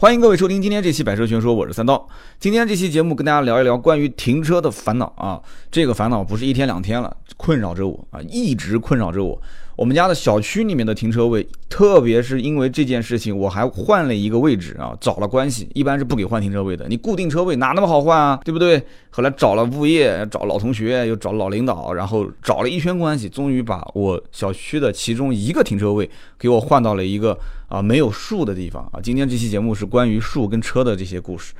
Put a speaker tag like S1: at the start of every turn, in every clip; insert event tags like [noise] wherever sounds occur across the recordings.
S1: 欢迎各位收听今天这期《百车全说》，我是三刀。今天这期节目跟大家聊一聊关于停车的烦恼啊，这个烦恼不是一天两天了，困扰着我啊，一直困扰着我。我们家的小区里面的停车位，特别是因为这件事情，我还换了一个位置啊，找了关系，一般是不给换停车位的。你固定车位哪那么好换啊，对不对？后来找了物业，找老同学，又找老领导，然后找了一圈关系，终于把我小区的其中一个停车位给我换到了一个啊没有树的地方啊。今天这期节目是关于树跟车的这些故事。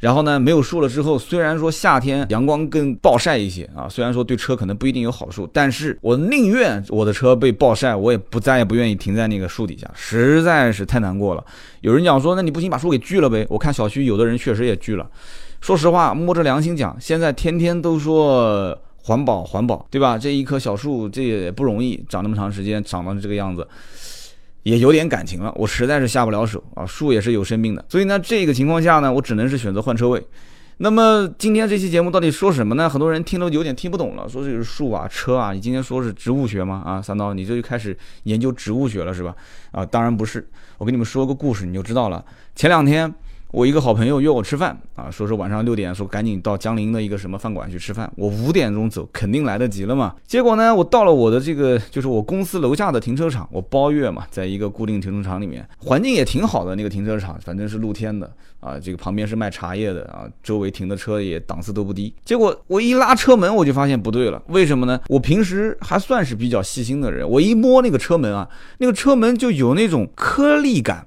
S1: 然后呢，没有树了之后，虽然说夏天阳光更暴晒一些啊，虽然说对车可能不一定有好处，但是我宁愿我的车被暴晒，我也不再也不愿意停在那个树底下，实在是太难过了。有人讲说，那你不行把树给锯了呗？我看小区有的人确实也锯了。说实话，摸着良心讲，现在天天都说环保环保，对吧？这一棵小树这也不容易，长那么长时间，长到这个样子。也有点感情了，我实在是下不了手啊，树也是有生命的，所以呢，这个情况下呢，我只能是选择换车位。那么今天这期节目到底说什么呢？很多人听都有点听不懂了，说这是树啊、车啊，你今天说是植物学吗？啊，三刀，你这就开始研究植物学了是吧？啊，当然不是，我跟你们说个故事你就知道了。前两天。我一个好朋友约我吃饭啊，说是晚上六点，说赶紧到江陵的一个什么饭馆去吃饭。我五点钟走，肯定来得及了嘛。结果呢，我到了我的这个就是我公司楼下的停车场，我包月嘛，在一个固定停车场里面，环境也挺好的。那个停车场反正是露天的啊，这个旁边是卖茶叶的啊，周围停的车也档次都不低。结果我一拉车门，我就发现不对了，为什么呢？我平时还算是比较细心的人，我一摸那个车门啊，那个车门就有那种颗粒感。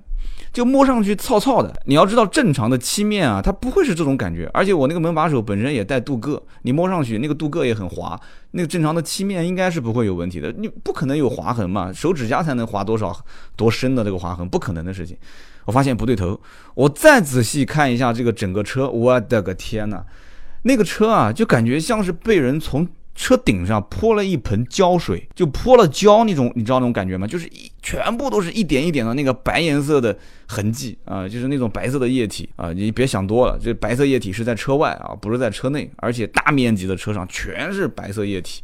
S1: 就摸上去糙糙的，你要知道正常的漆面啊，它不会是这种感觉。而且我那个门把手本身也带镀铬，你摸上去那个镀铬也很滑，那个正常的漆面应该是不会有问题的。你不可能有划痕嘛，手指甲才能划多少多深的这个划痕，不可能的事情。我发现不对头，我再仔细看一下这个整个车，我的个天呐，那个车啊，就感觉像是被人从。车顶上泼了一盆胶水，就泼了胶那种，你知道那种感觉吗？就是一全部都是一点一点的那个白颜色的痕迹啊，就是那种白色的液体啊。你别想多了，这白色液体是在车外啊，不是在车内，而且大面积的车上全是白色液体。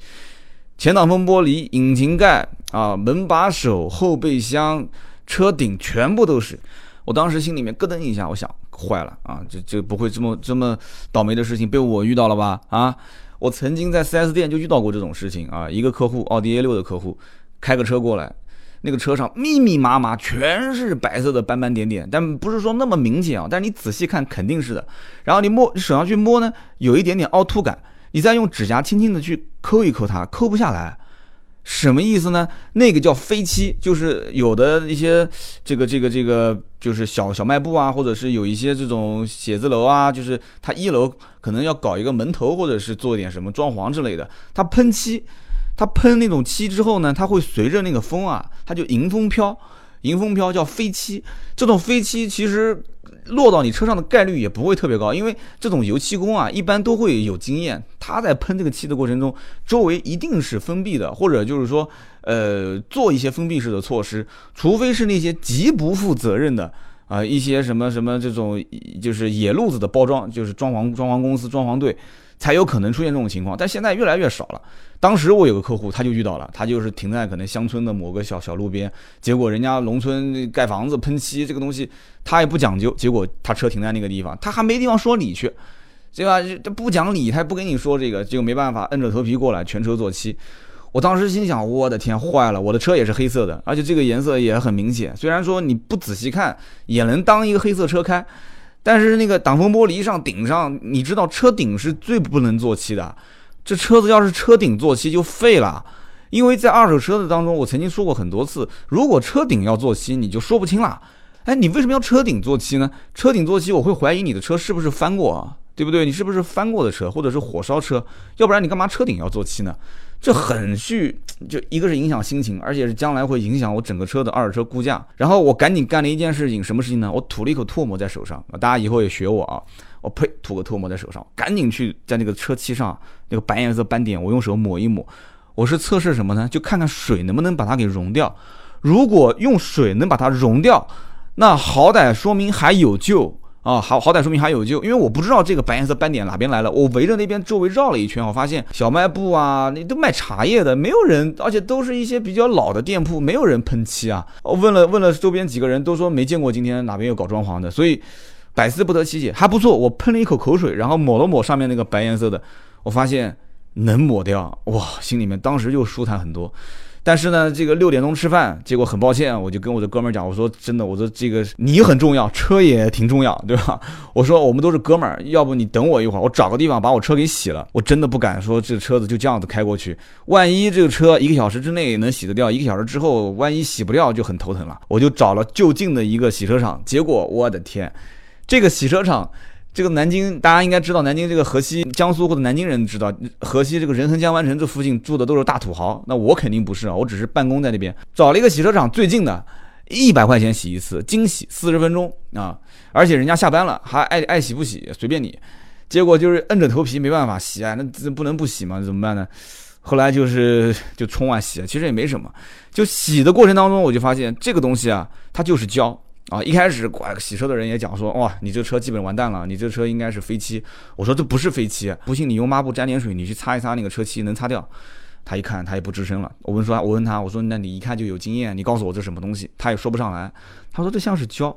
S1: 前挡风玻璃、引擎盖啊、门把手、后备箱、车顶全部都是。我当时心里面咯噔一下，我想坏了啊，这这不会这么这么倒霉的事情被我遇到了吧？啊！我曾经在 4S 店就遇到过这种事情啊，一个客户奥迪 A6 的客户开个车过来，那个车上密密麻麻全是白色的斑斑点点，但不是说那么明显啊，但你仔细看肯定是的。然后你摸，你手上去摸呢，有一点点凹凸感，你再用指甲轻轻的去抠一抠它，抠不下来。什么意思呢？那个叫飞漆，就是有的一些这个这个这个，就是小小卖部啊，或者是有一些这种写字楼啊，就是它一楼可能要搞一个门头，或者是做一点什么装潢之类的，它喷漆，它喷那种漆之后呢，它会随着那个风啊，它就迎风飘。迎风飘叫飞漆，这种飞漆其实落到你车上的概率也不会特别高，因为这种油漆工啊，一般都会有经验。他在喷这个漆的过程中，周围一定是封闭的，或者就是说，呃，做一些封闭式的措施。除非是那些极不负责任的啊，一些什么什么这种就是野路子的包装，就是装潢装潢公司、装潢队。才有可能出现这种情况，但现在越来越少了。当时我有个客户，他就遇到了，他就是停在可能乡村的某个小小路边，结果人家农村盖房子喷漆这个东西，他也不讲究，结果他车停在那个地方，他还没地方说理去，对吧？这不讲理，他不跟你说这个，就没办法，硬着头皮过来全车做漆。我当时心想，我的天，坏了，我的车也是黑色的，而且这个颜色也很明显，虽然说你不仔细看也能当一个黑色车开。但是那个挡风玻璃上顶上，你知道车顶是最不能做漆的。这车子要是车顶做漆就废了，因为在二手车子当中，我曾经说过很多次，如果车顶要做漆，你就说不清了。哎，你为什么要车顶做漆呢？车顶做漆，我会怀疑你的车是不是翻过啊？对不对？你是不是翻过的车，或者是火烧车？要不然你干嘛车顶要做漆呢？这很去，就一个是影响心情，而且是将来会影响我整个车的二手车估价。然后我赶紧干了一件事情，什么事情呢？我吐了一口唾沫在手上啊！大家以后也学我啊！我呸，吐个唾沫在手上，赶紧去在那个车漆上那个白颜色斑点，我用手抹一抹。我是测试什么呢？就看看水能不能把它给溶掉。如果用水能把它溶掉，那好歹说明还有救。啊，好好歹说明还有救，因为我不知道这个白颜色斑点哪边来了。我围着那边周围绕了一圈，我发现小卖部啊，你都卖茶叶的，没有人，而且都是一些比较老的店铺，没有人喷漆啊。我问了问了周边几个人，都说没见过今天哪边有搞装潢的，所以百思不得其解，还不错。我喷了一口口水，然后抹了抹上面那个白颜色的，我发现能抹掉，哇，心里面当时就舒坦很多。但是呢，这个六点钟吃饭，结果很抱歉，我就跟我的哥们儿讲，我说真的，我说这个你很重要，车也挺重要，对吧？我说我们都是哥们儿，要不你等我一会儿，我找个地方把我车给洗了。我真的不敢说这车子就这样子开过去，万一这个车一个小时之内能洗得掉，一个小时之后万一洗不掉就很头疼了。我就找了就近的一个洗车场，结果我的天，这个洗车场。这个南京，大家应该知道，南京这个河西，江苏或者南京人知道，河西这个仁恒江湾城这附近住的都是大土豪。那我肯定不是啊，我只是办公在那边，找了一个洗车场最近的，一百块钱洗一次，精洗四十分钟啊，而且人家下班了还爱爱洗不洗随便你。结果就是摁着头皮没办法洗啊，那不能不洗嘛，怎么办呢？后来就是就冲啊洗啊，其实也没什么，就洗的过程当中我就发现这个东西啊，它就是胶。啊，一开始洗车的人也讲说，哇，你这车基本完蛋了，你这车应该是飞漆。我说这不是飞漆，不信你用抹布沾点水，你去擦一擦那个车漆，能擦掉。他一看，他也不吱声了。我问说，我问他，我说那你一看就有经验，你告诉我这什么东西？他也说不上来。他说这像是胶。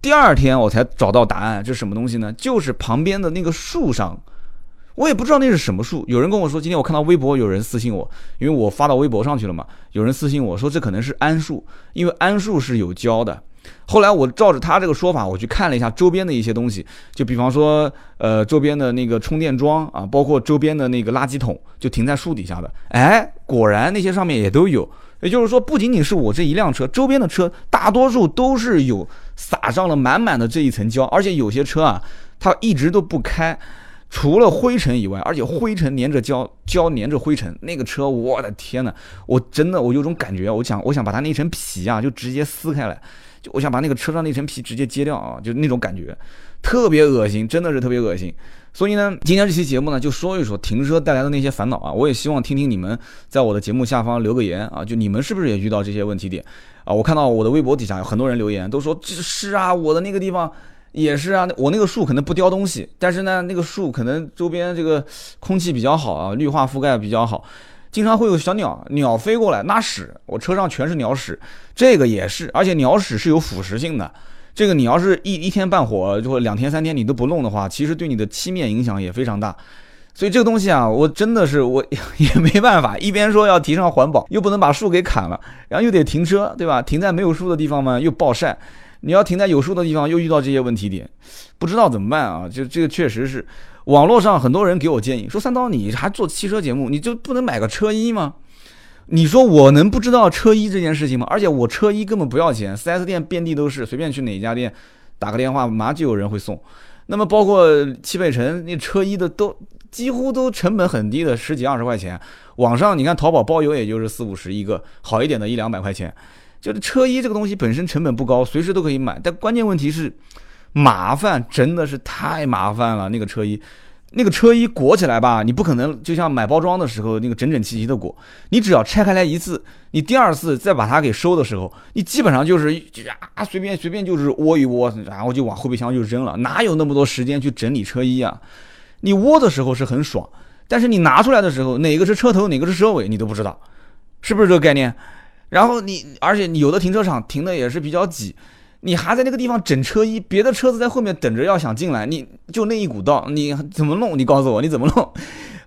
S1: 第二天我才找到答案，这什么东西呢？就是旁边的那个树上，我也不知道那是什么树。有人跟我说，今天我看到微博有人私信我，因为我发到微博上去了嘛，有人私信我说这可能是桉树，因为桉树是有胶的。后来我照着他这个说法，我去看了一下周边的一些东西，就比方说，呃，周边的那个充电桩啊，包括周边的那个垃圾桶，就停在树底下的。哎，果然那些上面也都有。也就是说，不仅仅是我这一辆车，周边的车大多数都是有撒上了满满的这一层胶，而且有些车啊，它一直都不开，除了灰尘以外，而且灰尘粘着胶，胶粘着灰尘，那个车，我的天呐，我真的我有种感觉，我想我想把它那层皮啊，就直接撕开来。就我想把那个车上那层皮直接揭掉啊，就那种感觉，特别恶心，真的是特别恶心。所以呢，今天这期节目呢，就说一说停车带来的那些烦恼啊。我也希望听听你们在我的节目下方留个言啊，就你们是不是也遇到这些问题点啊？我看到我的微博底下有很多人留言，都说这是啊，我的那个地方也是啊，我那个树可能不叼东西，但是呢，那个树可能周边这个空气比较好啊，绿化覆盖比较好。经常会有小鸟鸟飞过来拉屎，我车上全是鸟屎，这个也是，而且鸟屎是有腐蚀性的。这个你要是一一天半火，就两天三天你都不弄的话，其实对你的漆面影响也非常大。所以这个东西啊，我真的是我 [laughs] 也没办法，一边说要提倡环保，又不能把树给砍了，然后又得停车，对吧？停在没有树的地方嘛，又暴晒。你要停在有树的地方，又遇到这些问题点，不知道怎么办啊？就这个确实是。网络上很多人给我建议说：“三刀，你还做汽车节目，你就不能买个车衣吗？”你说我能不知道车衣这件事情吗？而且我车衣根本不要钱，4S 店遍地都是，随便去哪一家店打个电话，马上就有人会送。那么包括汽配城那车衣的都几乎都成本很低的，十几二十块钱。网上你看淘宝包邮也就是四五十一个，好一点的一两百块钱。就是车衣这个东西本身成本不高，随时都可以买，但关键问题是。麻烦真的是太麻烦了，那个车衣，那个车衣裹起来吧，你不可能就像买包装的时候那个整整齐齐的裹，你只要拆开来一次，你第二次再把它给收的时候，你基本上就是啊随便随便就是窝一窝，然后就往后备箱就扔了，哪有那么多时间去整理车衣啊？你窝的时候是很爽，但是你拿出来的时候，哪个是车头，哪个是车尾，你都不知道，是不是这个概念？然后你，而且你有的停车场停的也是比较挤。你还在那个地方整车衣，别的车子在后面等着要想进来，你就那一股道，你怎么弄？你告诉我你怎么弄？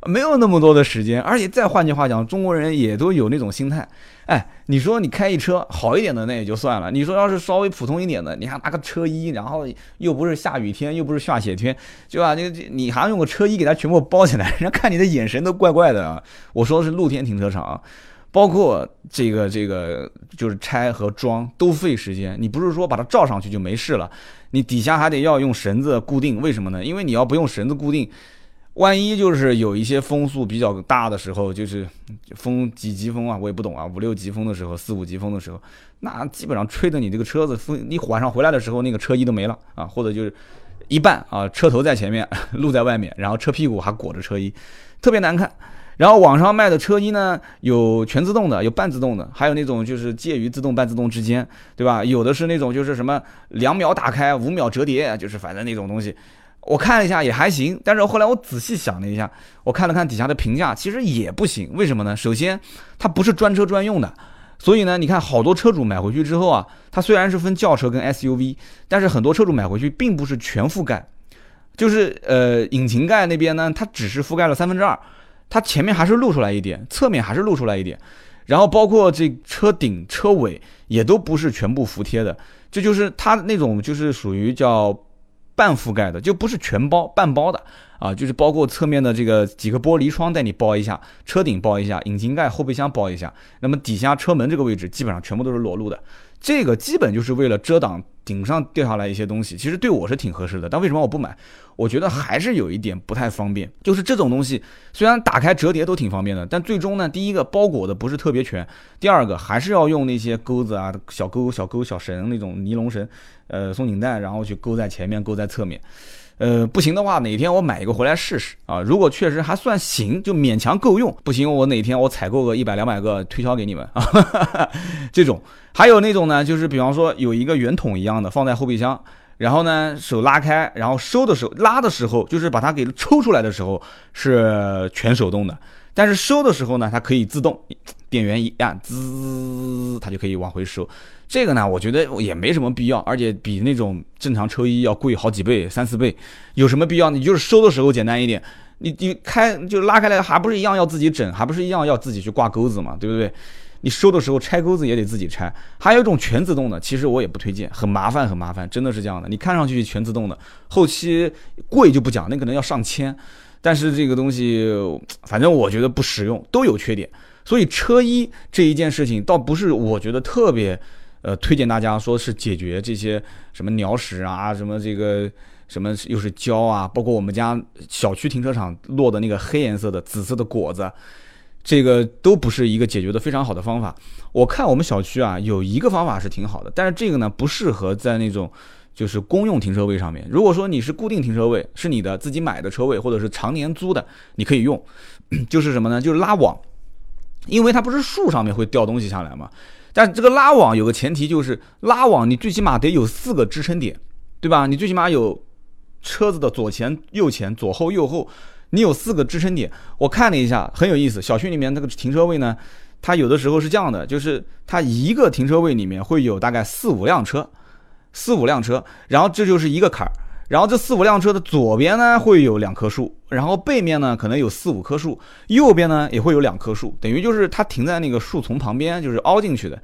S1: [laughs] 没有那么多的时间，而且再换句话讲，中国人也都有那种心态。哎，你说你开一车好一点的那也就算了，你说要是稍微普通一点的，你还拿个车衣，然后又不是下雨天，又不是下雪天，就把那个你还用个车衣给它全部包起来，人家看你的眼神都怪怪的啊。我说的是露天停车场。包括这个这个就是拆和装都费时间，你不是说把它罩上去就没事了，你底下还得要用绳子固定，为什么呢？因为你要不用绳子固定，万一就是有一些风速比较大的时候，就是风几级风啊，我也不懂啊，五六级风的时候，四五级风的时候，那基本上吹的你这个车子风，你晚上回来的时候那个车衣都没了啊，或者就是一半啊，车头在前面，[laughs] 路在外面，然后车屁股还裹着车衣，特别难看。然后网上卖的车衣呢，有全自动的，有半自动的，还有那种就是介于自动半自动之间，对吧？有的是那种就是什么两秒打开，五秒折叠，就是反正那种东西。我看了一下也还行，但是后来我仔细想了一下，我看了看底下的评价，其实也不行。为什么呢？首先，它不是专车专用的，所以呢，你看好多车主买回去之后啊，它虽然是分轿车跟 SUV，但是很多车主买回去并不是全覆盖，就是呃，引擎盖那边呢，它只是覆盖了三分之二。它前面还是露出来一点，侧面还是露出来一点，然后包括这车顶、车尾也都不是全部服贴的，这就是它那种就是属于叫半覆盖的，就不是全包、半包的啊，就是包括侧面的这个几个玻璃窗带你包一下，车顶包一下，引擎盖、后备箱包一下，那么底下车门这个位置基本上全部都是裸露的。这个基本就是为了遮挡顶上掉下来一些东西，其实对我是挺合适的。但为什么我不买？我觉得还是有一点不太方便。就是这种东西虽然打开折叠都挺方便的，但最终呢，第一个包裹的不是特别全，第二个还是要用那些钩子啊、小钩、小钩、小绳那种尼龙绳，呃，松紧带，然后去勾在前面、勾在侧面。呃，不行的话，哪天我买一个回来试试啊？如果确实还算行，就勉强够用。不行，我哪天我采购个一百两百个推销给你们啊。[laughs] 这种还有那种呢，就是比方说有一个圆筒一样的放在后备箱，然后呢手拉开，然后收的时候拉的时候，就是把它给抽出来的时候是全手动的，但是收的时候呢，它可以自动，电源一按，滋，它就可以往回收。这个呢，我觉得也没什么必要，而且比那种正常车衣要贵好几倍、三四倍，有什么必要？你就是收的时候简单一点，你你开就拉开来，还不是一样要自己整，还不是一样要自己去挂钩子嘛，对不对？你收的时候拆钩子也得自己拆。还有一种全自动的，其实我也不推荐，很麻烦，很麻烦，真的是这样的。你看上去全自动的，后期贵就不讲，那可能要上千，但是这个东西反正我觉得不实用，都有缺点。所以车衣这一件事情，倒不是我觉得特别。呃，推荐大家说是解决这些什么鸟屎啊，什么这个什么又是胶啊，包括我们家小区停车场落的那个黑颜色的紫色的果子，这个都不是一个解决的非常好的方法。我看我们小区啊有一个方法是挺好的，但是这个呢不适合在那种就是公用停车位上面。如果说你是固定停车位，是你的自己买的车位或者是常年租的，你可以用，[clears throat] 就是什么呢？就是拉网，因为它不是树上面会掉东西下来嘛。但这个拉网有个前提，就是拉网你最起码得有四个支撑点，对吧？你最起码有车子的左前、右前、左后、右后，你有四个支撑点。我看了一下，很有意思。小区里面那个停车位呢，它有的时候是这样的，就是它一个停车位里面会有大概四五辆车，四五辆车，然后这就是一个坎儿。然后这四五辆车的左边呢会有两棵树，然后背面呢可能有四五棵树，右边呢也会有两棵树，等于就是它停在那个树丛旁边，就是凹进去的。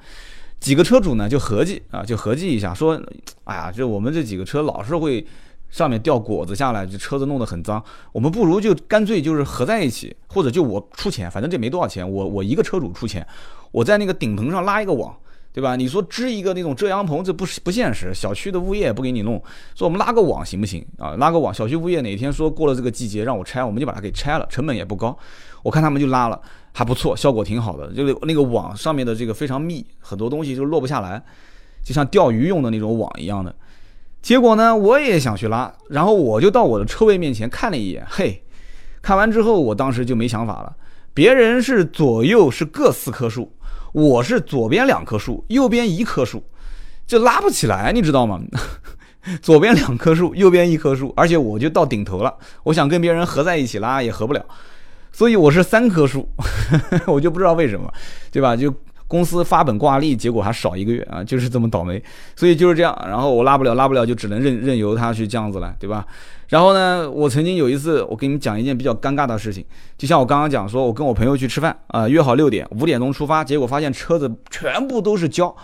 S1: 几个车主呢就合计啊，就合计一下，说，哎呀，这我们这几个车老是会上面掉果子下来，这车子弄得很脏，我们不如就干脆就是合在一起，或者就我出钱，反正这没多少钱，我我一个车主出钱，我在那个顶棚上拉一个网。对吧？你说支一个那种遮阳棚，这不是不现实。小区的物业不给你弄，说我们拉个网行不行啊？拉个网，小区物业哪天说过了这个季节让我拆，我们就把它给拆了，成本也不高。我看他们就拉了，还不错，效果挺好的。就是那个网上面的这个非常密，很多东西就落不下来，就像钓鱼用的那种网一样的。结果呢，我也想去拉，然后我就到我的车位面前看了一眼，嘿，看完之后，我当时就没想法了。别人是左右是各四棵树。我是左边两棵树，右边一棵树，就拉不起来，你知道吗？[laughs] 左边两棵树，右边一棵树，而且我就到顶头了，我想跟别人合在一起拉也合不了，所以我是三棵树，[laughs] 我就不知道为什么，对吧？就。公司发本挂历，结果还少一个月啊，就是这么倒霉，所以就是这样。然后我拉不了，拉不了，就只能任任由他去这样子了，对吧？然后呢，我曾经有一次，我给你们讲一件比较尴尬的事情，就像我刚刚讲，说我跟我朋友去吃饭啊，约好六点，五点钟出发，结果发现车子 [laughs] 全部都是胶。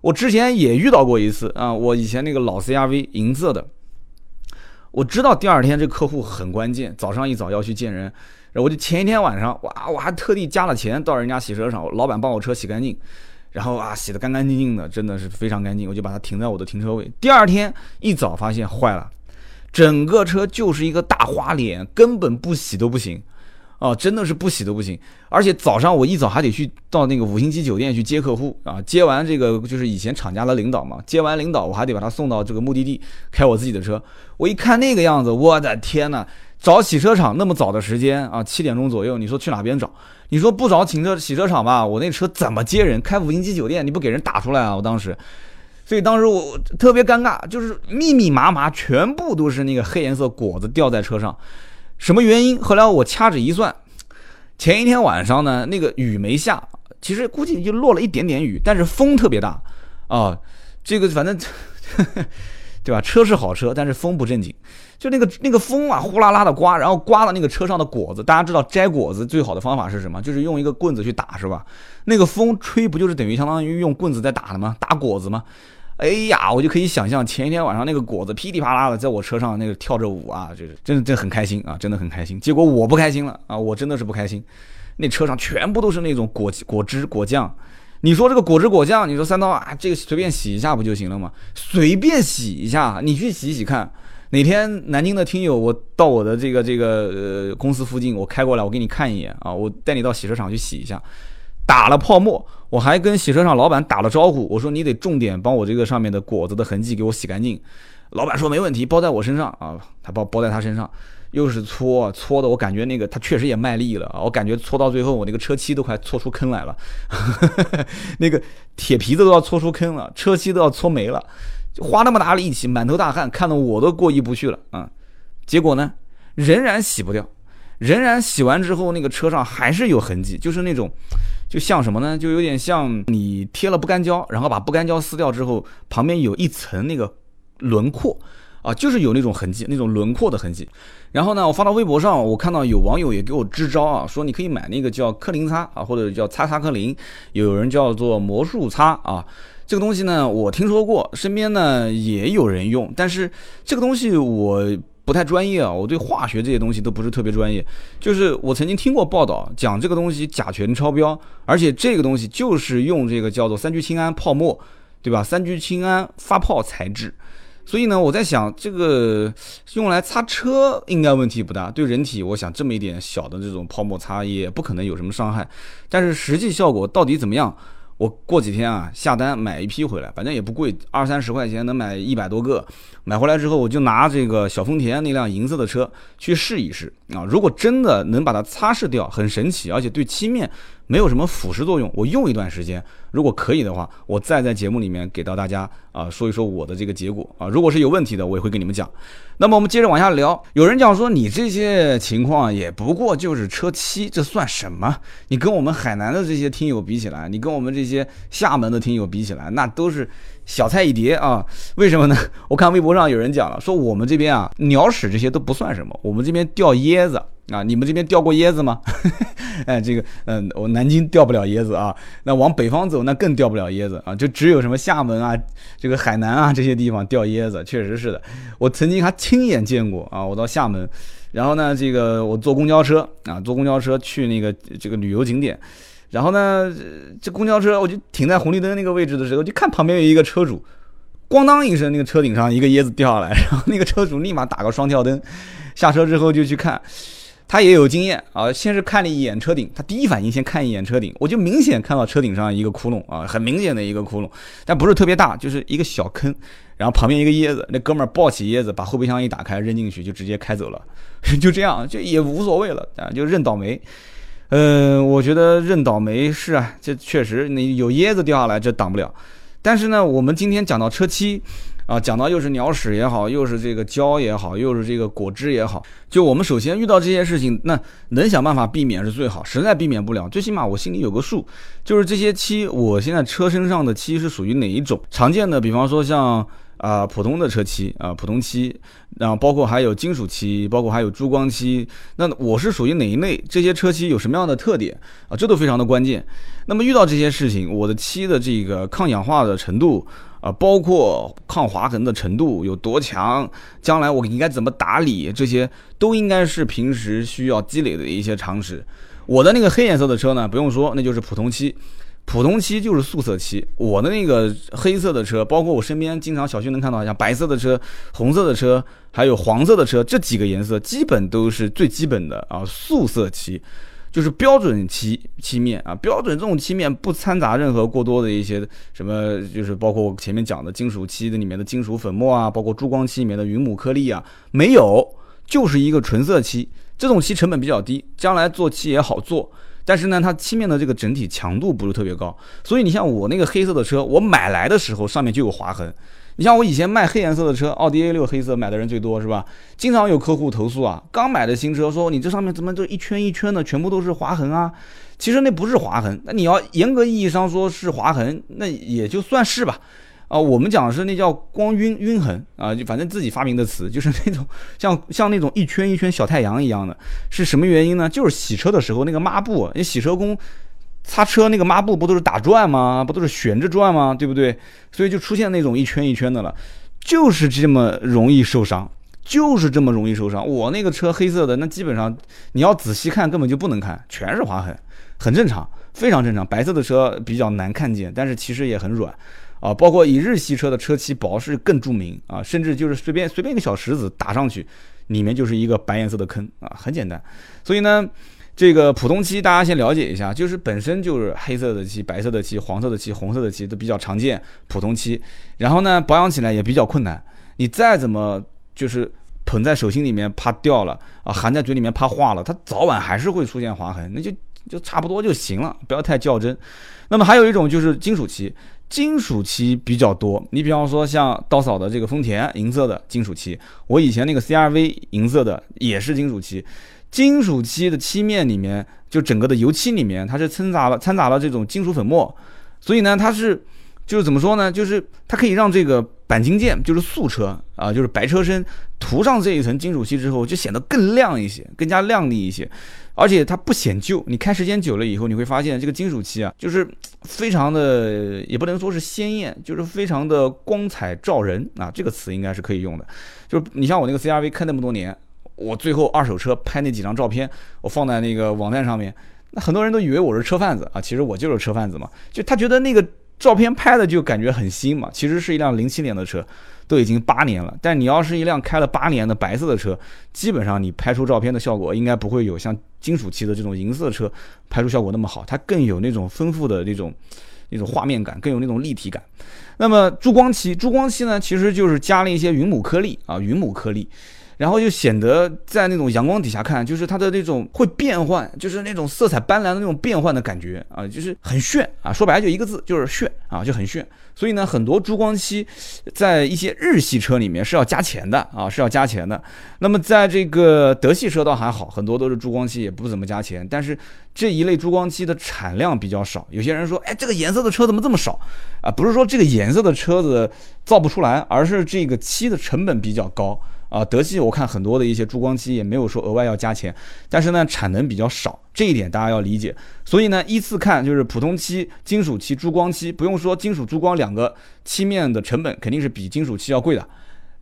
S1: 我之前也遇到过一次啊，我以前那个老 CRV 银色的，我知道第二天这客户很关键，早上一早要去见人。然后我就前一天晚上，哇，我还特地加了钱到人家洗车场，老板帮我车洗干净，然后啊，洗得干干净净的，真的是非常干净，我就把它停在我的停车位。第二天一早发现坏了，整个车就是一个大花脸，根本不洗都不行。哦，真的是不洗都不行，而且早上我一早还得去到那个五星级酒店去接客户啊，接完这个就是以前厂家的领导嘛，接完领导我还得把他送到这个目的地，开我自己的车。我一看那个样子，我的天呐，找洗车场那么早的时间啊，七点钟左右，你说去哪边找？你说不找停车洗车场吧，我那车怎么接人？开五星级酒店你不给人打出来啊？我当时，所以当时我特别尴尬，就是密密麻麻全部都是那个黑颜色果子掉在车上，什么原因？后来我掐指一算，前一天晚上呢，那个雨没下，其实估计就落了一点点雨，但是风特别大啊，这个反正。[laughs] 对吧？车是好车，但是风不正经，就那个那个风啊，呼啦啦的刮，然后刮了那个车上的果子。大家知道摘果子最好的方法是什么？就是用一个棍子去打，是吧？那个风吹不就是等于相当于用棍子在打的吗？打果子吗？哎呀，我就可以想象前一天晚上那个果子噼里啪啦的在我车上那个跳着舞啊，就是真的真的很开心啊，真的很开心。结果我不开心了啊，我真的是不开心。那车上全部都是那种果果汁果酱。你说这个果汁果酱，你说三刀啊，这个随便洗一下不就行了吗？随便洗一下，你去洗洗看。哪天南京的听友，我到我的这个这个呃公司附近，我开过来，我给你看一眼啊，我带你到洗车场去洗一下。打了泡沫，我还跟洗车场老板打了招呼，我说你得重点帮我这个上面的果子的痕迹给我洗干净。老板说没问题，包在我身上啊，他包包在他身上。又是搓搓的，我感觉那个他确实也卖力了啊！我感觉搓到最后，我那个车漆都快搓出坑来了，[laughs] 那个铁皮子都要搓出坑了，车漆都要搓没了，花那么大力气，满头大汗，看得我都过意不去了啊！结果呢，仍然洗不掉，仍然洗完之后，那个车上还是有痕迹，就是那种，就像什么呢？就有点像你贴了不干胶，然后把不干胶撕掉之后，旁边有一层那个轮廓。啊，就是有那种痕迹，那种轮廓的痕迹。然后呢，我发到微博上，我看到有网友也给我支招啊，说你可以买那个叫克林擦啊，或者叫擦擦克林，有人叫做魔术擦啊。这个东西呢，我听说过，身边呢也有人用，但是这个东西我不太专业啊，我对化学这些东西都不是特别专业。就是我曾经听过报道讲这个东西甲醛超标，而且这个东西就是用这个叫做三聚氰胺泡沫，对吧？三聚氰胺发泡材质。所以呢，我在想，这个用来擦车应该问题不大，对人体，我想这么一点小的这种泡沫擦也不可能有什么伤害，但是实际效果到底怎么样？我过几天啊下单买一批回来，反正也不贵，二三十块钱能买一百多个，买回来之后我就拿这个小丰田那辆银色的车去试一试啊，如果真的能把它擦拭掉，很神奇，而且对漆面。没有什么腐蚀作用，我用一段时间，如果可以的话，我再在节目里面给到大家啊说一说我的这个结果啊，如果是有问题的，我也会跟你们讲。那么我们接着往下聊，有人讲说你这些情况也不过就是车漆，这算什么？你跟我们海南的这些听友比起来，你跟我们这些厦门的听友比起来，那都是小菜一碟啊。[laughs] 为什么呢？我看微博上有人讲了，说我们这边啊鸟屎这些都不算什么，我们这边掉椰子。啊，你们这边掉过椰子吗？[laughs] 哎，这个，嗯，我南京掉不了椰子啊。那往北方走，那更掉不了椰子啊。就只有什么厦门啊，这个海南啊这些地方掉椰子，确实是的。我曾经还亲眼见过啊。我到厦门，然后呢，这个我坐公交车啊，坐公交车去那个这个旅游景点，然后呢，这公交车我就停在红绿灯那个位置的时候，就看旁边有一个车主，咣当一声，那个车顶上一个椰子掉下来，然后那个车主立马打个双跳灯，下车之后就去看。他也有经验啊，先是看了一眼车顶，他第一反应先看一眼车顶，我就明显看到车顶上一个窟窿啊，很明显的一个窟窿，但不是特别大，就是一个小坑，然后旁边一个椰子，那哥们儿抱起椰子，把后备箱一打开扔进去，就直接开走了，[laughs] 就这样，就也无所谓了啊，就认倒霉。嗯，我觉得认倒霉是啊，这确实你有椰子掉下来，这挡不了。但是呢，我们今天讲到车漆。啊，讲到又是鸟屎也好，又是这个胶也好，又是这个果汁也好，就我们首先遇到这些事情，那能想办法避免是最好。实在避免不了，最起码我心里有个数，就是这些漆，我现在车身上的漆是属于哪一种？常见的，比方说像啊普通的车漆啊普通漆，然后包括还有金属漆，包括还有珠光漆，那我是属于哪一类？这些车漆有什么样的特点啊？这都非常的关键。那么遇到这些事情，我的漆的这个抗氧化的程度。啊，包括抗划痕的程度有多强，将来我应该怎么打理，这些都应该是平时需要积累的一些常识。我的那个黑颜色的车呢，不用说，那就是普通漆，普通漆就是素色漆。我的那个黑色的车，包括我身边经常小区能看到像白色的车、红色的车，还有黄色的车，这几个颜色基本都是最基本的啊，素色漆。就是标准漆漆面啊，标准这种漆面不掺杂任何过多的一些什么，就是包括我前面讲的金属漆的里面的金属粉末啊，包括珠光漆里面的云母颗粒啊，没有，就是一个纯色漆，这种漆成本比较低，将来做漆也好做。但是呢，它漆面的这个整体强度不是特别高，所以你像我那个黑色的车，我买来的时候上面就有划痕。你像我以前卖黑颜色的车，奥迪 A 六黑色买的人最多是吧？经常有客户投诉啊，刚买的新车说你这上面怎么就一圈一圈的，全部都是划痕啊？其实那不是划痕，那你要严格意义上说是划痕，那也就算是吧。啊，我们讲的是那叫光晕晕痕啊，就反正自己发明的词，就是那种像像那种一圈一圈小太阳一样的，是什么原因呢？就是洗车的时候那个抹布，你洗车工擦车那个抹布不都是打转吗？不都是旋着转吗？对不对？所以就出现那种一圈一圈的了，就是这么容易受伤，就是这么容易受伤。我那个车黑色的，那基本上你要仔细看根本就不能看，全是划痕，很正常，非常正常。白色的车比较难看见，但是其实也很软。啊，包括以日系车的车漆薄是更著名啊，甚至就是随便随便一个小石子打上去，里面就是一个白颜色的坑啊，很简单。所以呢，这个普通漆大家先了解一下，就是本身就是黑色的漆、白色的漆、黄色的漆、红色的漆都比较常见，普通漆。然后呢，保养起来也比较困难，你再怎么就是捧在手心里面怕掉了啊，含在嘴里面怕化了，它早晚还是会出现划痕，那就就差不多就行了，不要太较真。那么还有一种就是金属漆。金属漆比较多，你比方说像稻草的这个丰田银色的金属漆，我以前那个 CRV 银色的也是金属漆。金属漆的漆面里面，就整个的油漆里面，它是掺杂了掺杂了这种金属粉末，所以呢，它是就是怎么说呢？就是它可以让这个钣金件，就是素车啊，就是白车身涂上这一层金属漆之后，就显得更亮一些，更加亮丽一些。而且它不显旧，你开时间久了以后，你会发现这个金属漆啊，就是非常的，也不能说是鲜艳，就是非常的光彩照人啊，这个词应该是可以用的。就是你像我那个 CRV 开那么多年，我最后二手车拍那几张照片，我放在那个网站上面，那很多人都以为我是车贩子啊，其实我就是车贩子嘛，就他觉得那个照片拍的就感觉很新嘛，其实是一辆零七年的车。都已经八年了，但你要是一辆开了八年的白色的车，基本上你拍出照片的效果应该不会有像金属漆的这种银色车拍出效果那么好，它更有那种丰富的那种那种画面感，更有那种立体感。那么珠光漆，珠光漆呢，其实就是加了一些云母颗粒啊，云母颗粒。然后就显得在那种阳光底下看，就是它的那种会变换，就是那种色彩斑斓的那种变换的感觉啊，就是很炫啊。说白了就一个字，就是炫啊，就很炫。所以呢，很多珠光漆在一些日系车里面是要加钱的啊，是要加钱的。那么在这个德系车倒还好，很多都是珠光漆，也不怎么加钱。但是这一类珠光漆的产量比较少。有些人说，哎，这个颜色的车怎么这么少啊？不是说这个颜色的车子造不出来，而是这个漆的成本比较高。啊，德系我看很多的一些珠光漆也没有说额外要加钱，但是呢产能比较少，这一点大家要理解。所以呢依次看就是普通漆、金属漆、珠光漆，不用说金属珠光两个漆面的成本肯定是比金属漆要贵的。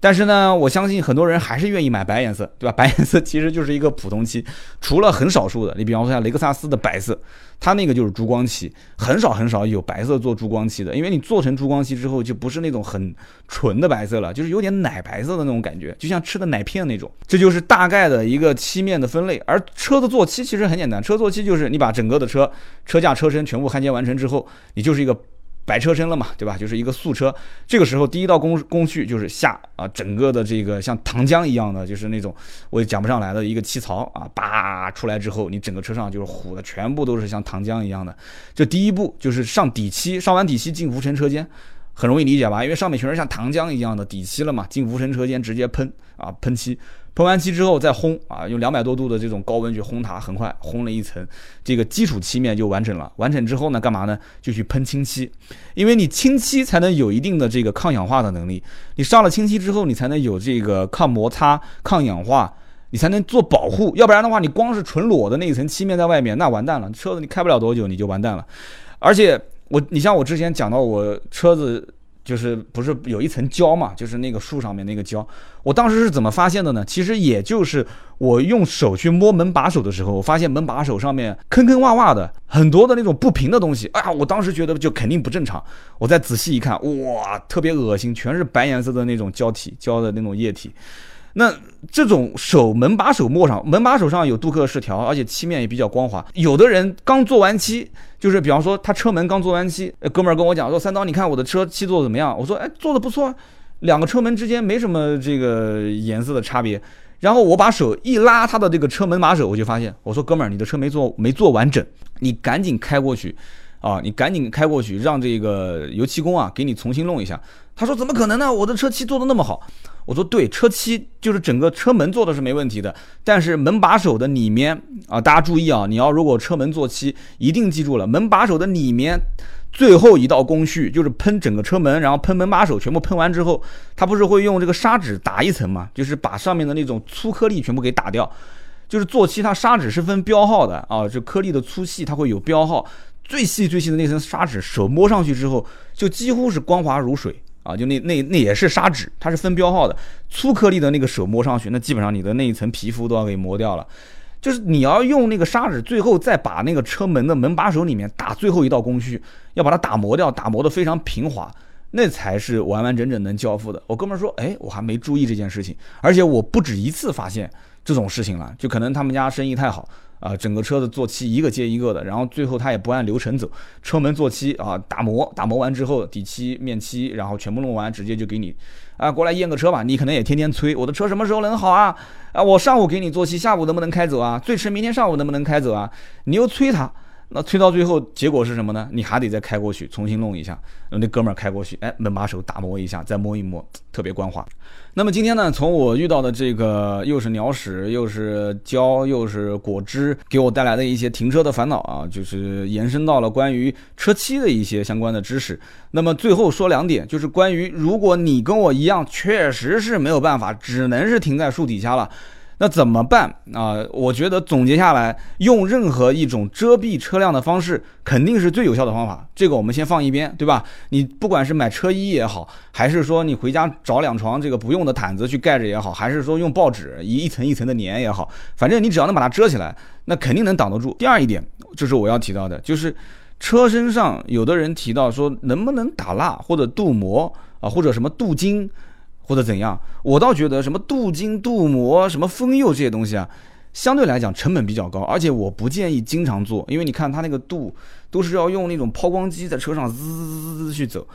S1: 但是呢，我相信很多人还是愿意买白颜色，对吧？白颜色其实就是一个普通漆，除了很少数的，你比方说像雷克萨斯的白色，它那个就是珠光漆，很少很少有白色做珠光漆的，因为你做成珠光漆之后，就不是那种很纯的白色了，就是有点奶白色的那种感觉，就像吃的奶片那种。这就是大概的一个漆面的分类。而车的做漆其实很简单，车做漆就是你把整个的车车架、车身全部焊接完成之后，你就是一个。白车身了嘛，对吧？就是一个素车。这个时候，第一道工工序就是下啊，整个的这个像糖浆一样的，就是那种我也讲不上来的一个漆槽啊，叭出来之后，你整个车上就是糊的，全部都是像糖浆一样的。这第一步就是上底漆，上完底漆进无尘车间，很容易理解吧？因为上面全是像糖浆一样的底漆了嘛，进无尘车间直接喷啊，喷漆。喷完漆之后再烘啊，用两百多度的这种高温去烘它，很快烘了一层，这个基础漆面就完整了。完成之后呢，干嘛呢？就去喷清漆，因为你清漆才能有一定的这个抗氧化的能力。你上了清漆之后，你才能有这个抗摩擦、抗氧化，你才能做保护。要不然的话，你光是纯裸的那一层漆面在外面，那完蛋了，车子你开不了多久你就完蛋了。而且我，你像我之前讲到我车子。就是不是有一层胶嘛？就是那个树上面那个胶，我当时是怎么发现的呢？其实也就是我用手去摸门把手的时候，我发现门把手上面坑坑洼洼的，很多的那种不平的东西。哎呀，我当时觉得就肯定不正常。我再仔细一看，哇，特别恶心，全是白颜色的那种胶体，胶的那种液体。那这种手门把手摸上，门把手上有镀铬饰条，而且漆面也比较光滑。有的人刚做完漆，就是比方说他车门刚做完漆，哥们儿跟我讲说：“三刀，你看我的车漆做的怎么样？”我说：“哎，做的不错，两个车门之间没什么这个颜色的差别。”然后我把手一拉他的这个车门把手，我就发现，我说哥们儿，你的车没做没做完整，你赶紧开过去，啊，你赶紧开过去，让这个油漆工啊给你重新弄一下。他说怎么可能呢？我的车漆做的那么好。我说对，车漆就是整个车门做的是没问题的，但是门把手的里面啊，大家注意啊，你要如果车门做漆，一定记住了，门把手的里面。最后一道工序就是喷整个车门，然后喷门把手，全部喷完之后，它不是会用这个砂纸打一层嘛？就是把上面的那种粗颗粒全部给打掉。就是做漆，它砂纸是分标号的啊，这颗粒的粗细它会有标号。最细最细的那层砂纸，手摸上去之后，就几乎是光滑如水啊！就那那那也是砂纸，它是分标号的。粗颗粒的那个手摸上去，那基本上你的那一层皮肤都要给磨掉了。就是你要用那个砂纸，最后再把那个车门的门把手里面打最后一道工序，要把它打磨掉，打磨的非常平滑，那才是完完整整能交付的。我哥们说，哎，我还没注意这件事情，而且我不止一次发现这种事情了，就可能他们家生意太好。啊，整个车子做漆一个接一个的，然后最后他也不按流程走，车门做漆啊，打磨，打磨完之后底漆、面漆，然后全部弄完，直接就给你啊过来验个车吧。你可能也天天催我的车什么时候能好啊？啊，我上午给你做漆，下午能不能开走啊？最迟明天上午能不能开走啊？你又催他。那推到最后，结果是什么呢？你还得再开过去，重新弄一下。那哥们儿开过去，哎，门把手打磨一下，再摸一摸，特别光滑。那么今天呢，从我遇到的这个又是鸟屎，又是胶，又是果汁，给我带来的一些停车的烦恼啊，就是延伸到了关于车漆的一些相关的知识。那么最后说两点，就是关于如果你跟我一样，确实是没有办法，只能是停在树底下了。那怎么办啊？我觉得总结下来，用任何一种遮蔽车辆的方式，肯定是最有效的方法。这个我们先放一边，对吧？你不管是买车衣也好，还是说你回家找两床这个不用的毯子去盖着也好，还是说用报纸一一层一层的粘也好，反正你只要能把它遮起来，那肯定能挡得住。第二一点，就是我要提到的，就是车身上有的人提到说能不能打蜡或者镀膜啊，或者什么镀金。或者怎样，我倒觉得什么镀金、镀膜、什么封釉这些东西啊，相对来讲成本比较高，而且我不建议经常做，因为你看它那个镀都是要用那种抛光机在车上滋滋滋滋去走，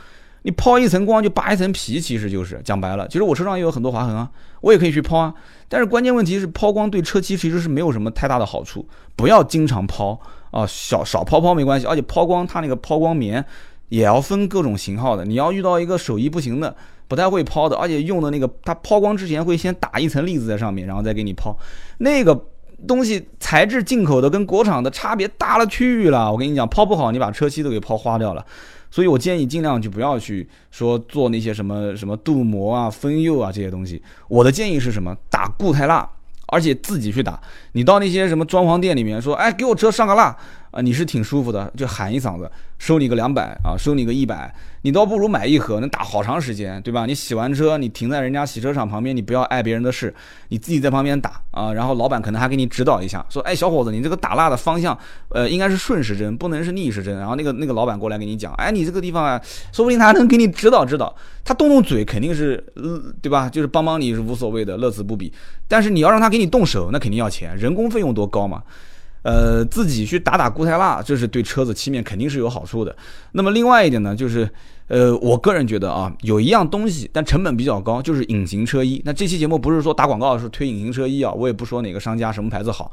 S1: 你抛一层光就扒一层皮，其实就是讲白了。其实我车上也有很多划痕啊，我也可以去抛啊，但是关键问题是抛光对车漆其实是没有什么太大的好处，不要经常抛啊，少少抛抛没关系，而且抛光它那个抛光棉也要分各种型号的，你要遇到一个手艺不行的。不太会抛的，而且用的那个，它抛光之前会先打一层粒子在上面，然后再给你抛。那个东西材质进口的跟国产的差别大了去了。我跟你讲，抛不好，你把车漆都给抛花掉了。所以我建议尽量就不要去说做那些什么什么镀膜啊、封釉啊这些东西。我的建议是什么？打固态蜡，而且自己去打。你到那些什么装潢店里面说，哎，给我车上个蜡。啊，你是挺舒服的，就喊一嗓子，收你个两百啊，收你个一百，你倒不如买一盒，能打好长时间，对吧？你洗完车，你停在人家洗车场旁边，你不要碍别人的事，你自己在旁边打啊，然后老板可能还给你指导一下，说，哎，小伙子，你这个打蜡的方向，呃，应该是顺时针，不能是逆时针。然后那个那个老板过来给你讲，哎，你这个地方啊，说不定他还能给你指导指导，他动动嘴肯定是，对吧？就是帮帮你是无所谓的，乐此不彼。但是你要让他给你动手，那肯定要钱，人工费用多高嘛？呃，自己去打打固态蜡，这是对车子漆面肯定是有好处的。那么另外一点呢，就是，呃，我个人觉得啊，有一样东西，但成本比较高，就是隐形车衣。那这期节目不是说打广告，是推隐形车衣啊，我也不说哪个商家什么牌子好。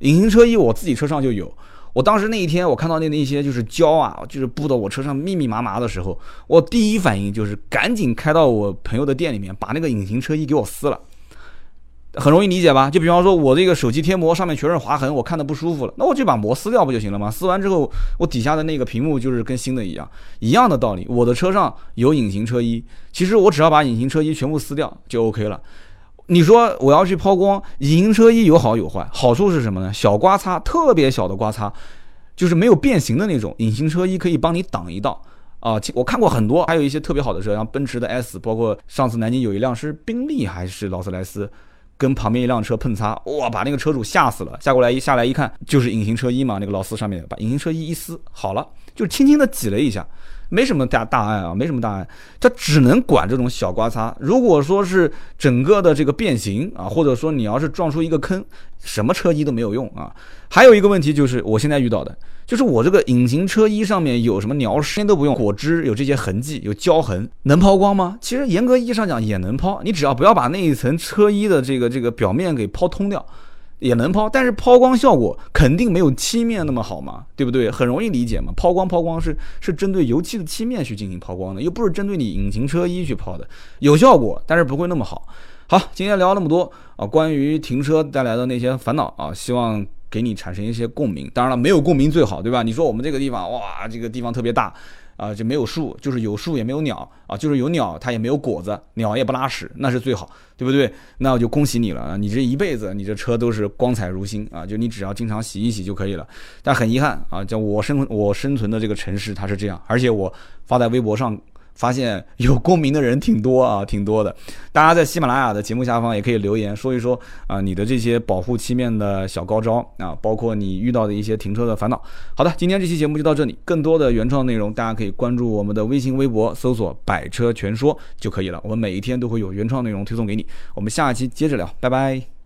S1: 隐形车衣我自己车上就有，我当时那一天我看到那那些就是胶啊，就是布到我车上密密麻麻的时候，我第一反应就是赶紧开到我朋友的店里面，把那个隐形车衣给我撕了。很容易理解吧？就比方说，我这个手机贴膜上面全是划痕，我看的不舒服了，那我就把膜撕掉不就行了吗？撕完之后，我底下的那个屏幕就是跟新的一样，一样的道理。我的车上有隐形车衣，其实我只要把隐形车衣全部撕掉就 OK 了。你说我要去抛光，隐形车衣有好有坏，好处是什么呢？小刮擦，特别小的刮擦，就是没有变形的那种，隐形车衣可以帮你挡一道啊。我看过很多，还有一些特别好的车，像奔驰的 S，包括上次南京有一辆是宾利还是劳斯莱斯。跟旁边一辆车碰擦，哇，把那个车主吓死了。下过来一下来一看，就是隐形车衣嘛，那个老四上面把隐形车衣一撕，好了，就轻轻的挤了一下，没什么大大碍啊，没什么大碍，它只能管这种小刮擦。如果说是整个的这个变形啊，或者说你要是撞出一个坑，什么车衣都没有用啊。还有一个问题就是我现在遇到的，就是我这个隐形车衣上面有什么鸟屎都不用，果汁有这些痕迹，有胶痕，能抛光吗？其实严格意义上讲也能抛，你只要不要把那一层车衣的这个这个表面给抛通掉。也能抛，但是抛光效果肯定没有漆面那么好嘛，对不对？很容易理解嘛。抛光抛光是是针对油漆的漆面去进行抛光的，又不是针对你隐形车衣去抛的，有效果，但是不会那么好。好，今天聊那么多啊，关于停车带来的那些烦恼啊，希望给你产生一些共鸣。当然了，没有共鸣最好，对吧？你说我们这个地方哇，这个地方特别大。啊，就没有树，就是有树也没有鸟啊，就是有鸟它也没有果子，鸟也不拉屎，那是最好，对不对？那我就恭喜你了啊，你这一辈子你这车都是光彩如新啊，就你只要经常洗一洗就可以了。但很遗憾啊，叫我生我生存的这个城市它是这样，而且我发在微博上。发现有共鸣的人挺多啊，[laughs] 挺多的。大家在喜马拉雅的节目下方也可以留言说一说啊，你的这些保护漆面的小高招啊，包括你遇到的一些停车的烦恼。好的，今天这期节目就到这里，更多的原创内容大家可以关注我们的微信、微博，搜索“百车全说”就可以了。我们每一天都会有原创内容推送给你。我们下期接着聊，拜拜。